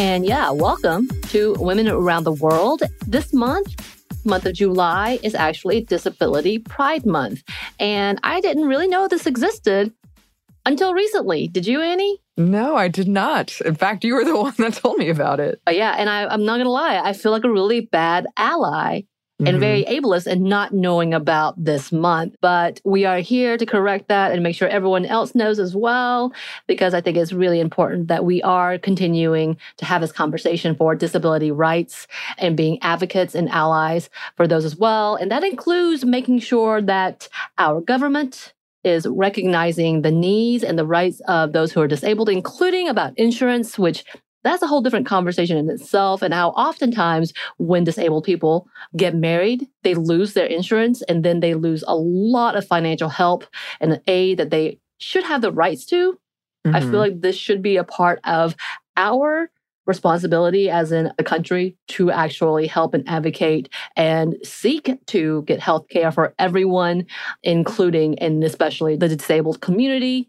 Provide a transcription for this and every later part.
And yeah, welcome to Women Around the World. This month, month of July, is actually Disability Pride Month. And I didn't really know this existed until recently. Did you, Annie? No, I did not. In fact, you were the one that told me about it. Uh, yeah, and I, I'm not gonna lie, I feel like a really bad ally and Mhm. very ableist and not knowing about this month. But we are here to correct that and make sure everyone else knows as well, because I think it's really important that we are continuing to have this conversation for disability rights and being advocates and allies for those as well. And that includes making sure that our government is recognizing the needs and the rights of those who are disabled, including about insurance, which that's a whole different conversation in itself, and how oftentimes when disabled people get married, they lose their insurance and then they lose a lot of financial help and aid that they should have the rights to. I Mhm. feel like this should be a part of our responsibility as in a country to actually help and advocate and seek to get health care for everyone, including and especially the disabled community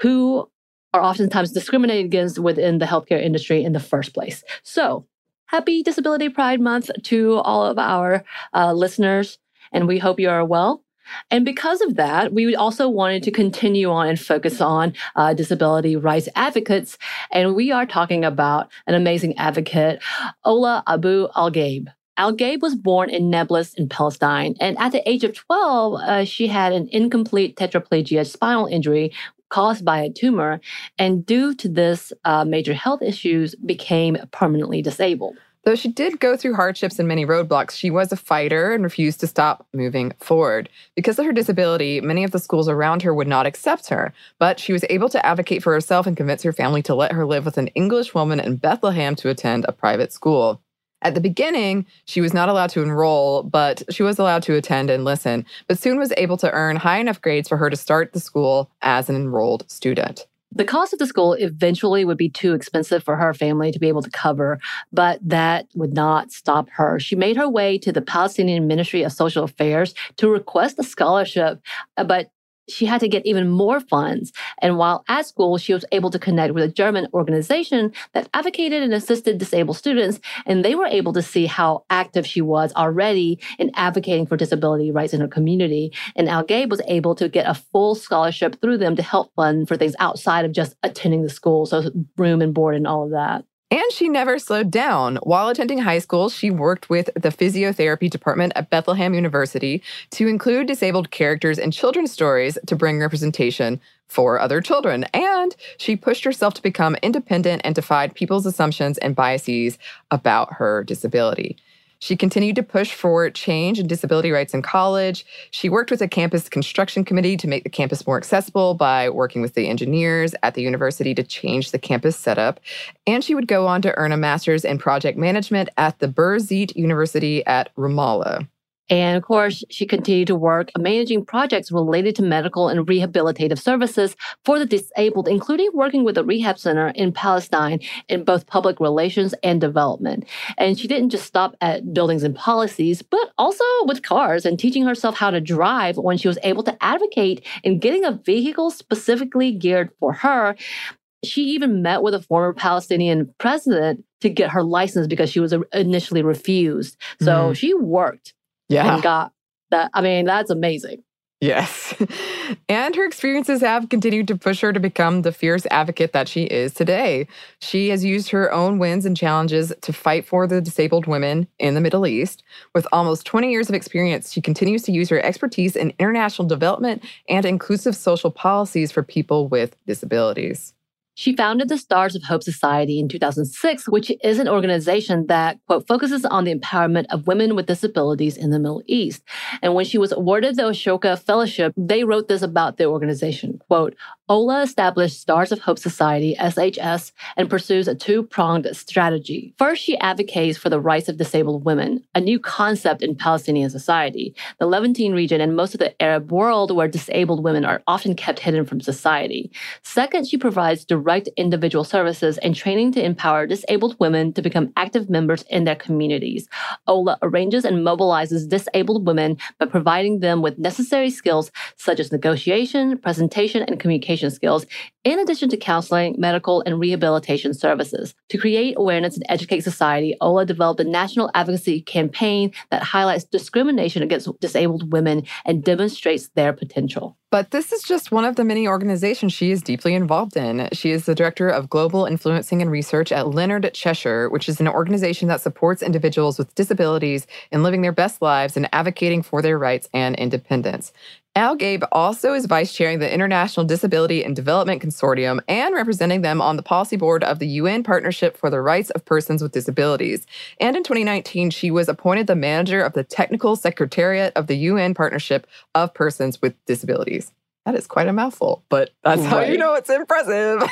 who are oftentimes discriminated against within the healthcare industry in the first place. So, happy Disability Pride Month to all of our uh, listeners, and we hope you are well. And because of that, we also wanted to continue on and focus on uh, disability rights advocates. And we are talking about an amazing advocate, Ola Abu Al Gaib. Al Gaib was born in Nablus in Palestine. And at the age of 12, uh, she had an incomplete tetraplegia spinal injury caused by a tumor. And due to this, uh, major health issues became permanently disabled. Though she did go through hardships and many roadblocks, she was a fighter and refused to stop moving forward. Because of her disability, many of the schools around her would not accept her, but she was able to advocate for herself and convince her family to let her live with an English woman in Bethlehem to attend a private school. At the beginning, she was not allowed to enroll, but she was allowed to attend and listen, but soon was able to earn high enough grades for her to start the school as an enrolled student. The cost of the school eventually would be too expensive for her family to be able to cover, but that would not stop her. She made her way to the Palestinian Ministry of Social Affairs to request a scholarship, uh, but she had to get even more funds. And while at school, she was able to connect with a German organization that advocated and assisted disabled students. And they were able to see how active she was already in advocating for disability rights in her community. And Al Gaib was able to get a full scholarship through them to help fund for things outside of just attending the school. So room and board and all of that. And she never slowed down. While attending high school, she worked with the physiotherapy department at Bethlehem University to include disabled characters in children's stories to bring representation for other children. And she pushed herself to become independent and defied people's assumptions and biases about her disability. She continued to push for change in disability rights in college. She worked with a campus construction committee to make the campus more accessible by working with the engineers at the university to change the campus setup. And she would go on to earn a master's in project management at the Birzeit University at Ramallah. And of course, she continued to work managing projects related to medical and rehabilitative services for the disabled, including working with a rehab center in Palestine in both public relations and development. And she didn't just stop at buildings and policies, but also with cars and teaching herself how to drive when she was able to advocate in getting a vehicle specifically geared for her. She even met with a former Palestinian president to get her license because she was initially refused. So mm. she worked yeah. and got that. I mean, that's amazing. Yes. and her experiences have continued to push her to become the fierce advocate that she is today. She has used her own wins and challenges to fight for the disabled women in the Middle East. With almost 20 years of experience, she continues to use her expertise in international development and inclusive social policies for people with disabilities. She founded the Stars of Hope Society in 2006, which is an organization that, quote, focuses on the empowerment of women with disabilities in the Middle East. And when she was awarded the Ashoka Fellowship, they wrote this about the organization, quote, Ola established Stars of Hope Society, SHS, and pursues a two pronged strategy. First, she advocates for the rights of disabled women, a new concept in Palestinian society, the Levantine region, and most of the Arab world where disabled women are often kept hidden from society. Second, she provides direct individual services and training to empower disabled women to become active members in their communities. Ola arranges and mobilizes disabled women by providing them with necessary skills such as negotiation, presentation, and communication skills, in addition to counseling, medical, and rehabilitation services. To create awareness and educate society, Ola developed a national advocacy campaign that highlights discrimination against disabled women and demonstrates their potential. But this is just one of the many organizations she is deeply involved in. She is the director of global influencing and research at Leonard Cheshire, which is an organization that supports individuals with disabilities in living their best lives and advocating for their rights and independence. Al Gaib also is vice chairing the International Disability and Development Consortium and representing them on the policy board of the UN Partnership for the Rights of Persons with Disabilities. And in 2019, she was appointed the manager of the Technical Secretariat of the UN Partnership of Persons with Disabilities. That is quite a mouthful, but that's right. how you know it's impressive.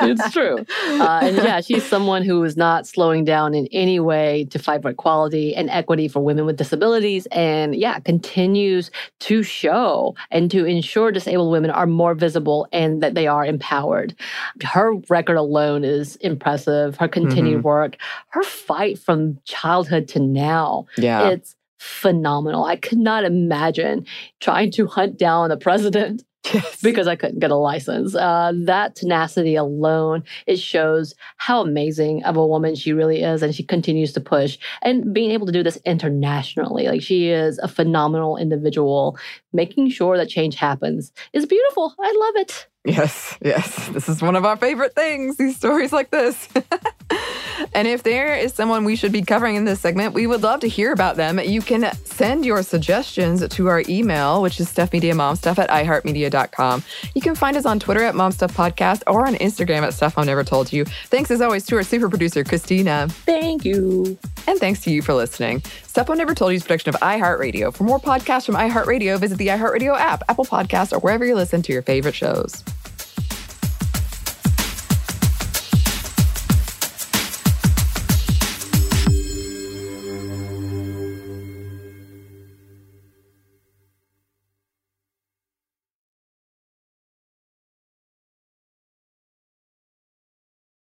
it's true. Uh, and yeah, she's someone who is not slowing down in any way to fight for equality and equity for women with disabilities. And yeah, continues to show and to ensure disabled women are more visible and that they are empowered. Her record alone is impressive. Her continued mm-hmm. work, her fight from childhood to now. Yeah. It's phenomenal. I could not imagine trying to hunt down a president Yes. because I couldn't get a license. Uh, that tenacity alone, it shows how amazing of a woman she really is. And she continues to push and being able to do this internationally. Like she is a phenomenal individual. Making sure that change happens is beautiful. I love it. Yes, yes. This is one of our favorite things, these stories like this. and if there is someone we should be covering in this segment, we would love to hear about them. You can send your suggestions to our email, which is stuffmediamomstuff at iheartmedia.com. You can find us on Twitter at momstuffpodcast or on Instagram at Stuff Mom Never Told You. Thanks as always to our super producer, Christina. Thank you. And thanks to you for listening. Stuff Mom Never Told You is production of iHeartRadio. For more podcasts from iHeartRadio, visit the iHeartRadio app, Apple Podcasts, or wherever you listen to your favorite shows.